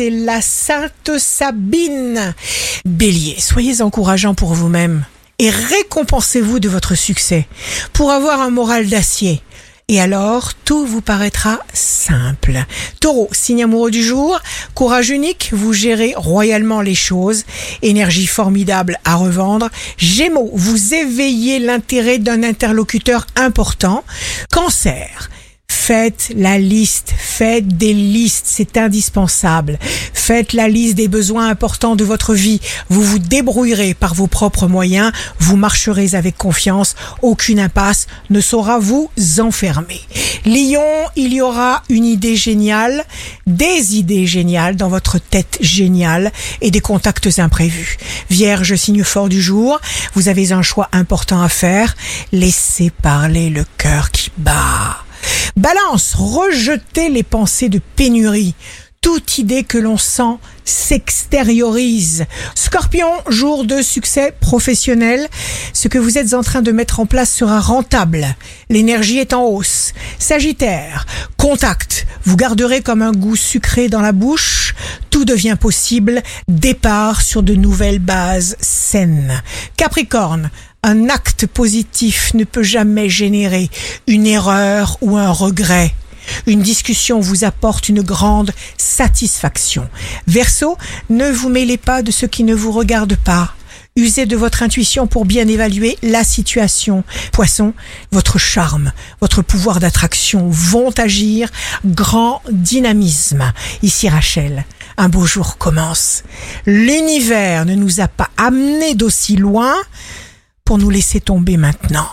c'est la Sainte Sabine. Bélier, soyez encourageant pour vous-même et récompensez-vous de votre succès pour avoir un moral d'acier. Et alors, tout vous paraîtra simple. Taureau, signe amoureux du jour, courage unique, vous gérez royalement les choses, énergie formidable à revendre. Gémeaux, vous éveillez l'intérêt d'un interlocuteur important. Cancer, Faites la liste, faites des listes, c'est indispensable. Faites la liste des besoins importants de votre vie. Vous vous débrouillerez par vos propres moyens, vous marcherez avec confiance, aucune impasse ne saura vous enfermer. Lion, il y aura une idée géniale, des idées géniales dans votre tête géniale et des contacts imprévus. Vierge, signe fort du jour, vous avez un choix important à faire. Laissez parler le cœur qui bat. Balance, rejetez les pensées de pénurie. Toute idée que l'on sent s'extériorise. Scorpion, jour de succès professionnel. Ce que vous êtes en train de mettre en place sera rentable. L'énergie est en hausse. Sagittaire, contact. Vous garderez comme un goût sucré dans la bouche. Tout devient possible. Départ sur de nouvelles bases saines. Capricorne, un acte positif ne peut jamais générer une erreur ou un regret. Une discussion vous apporte une grande satisfaction. Verseau, ne vous mêlez pas de ce qui ne vous regarde pas. Usez de votre intuition pour bien évaluer la situation. Poisson, votre charme, votre pouvoir d'attraction vont agir. Grand dynamisme. Ici Rachel, un beau jour commence. L'univers ne nous a pas amenés d'aussi loin pour nous laisser tomber maintenant.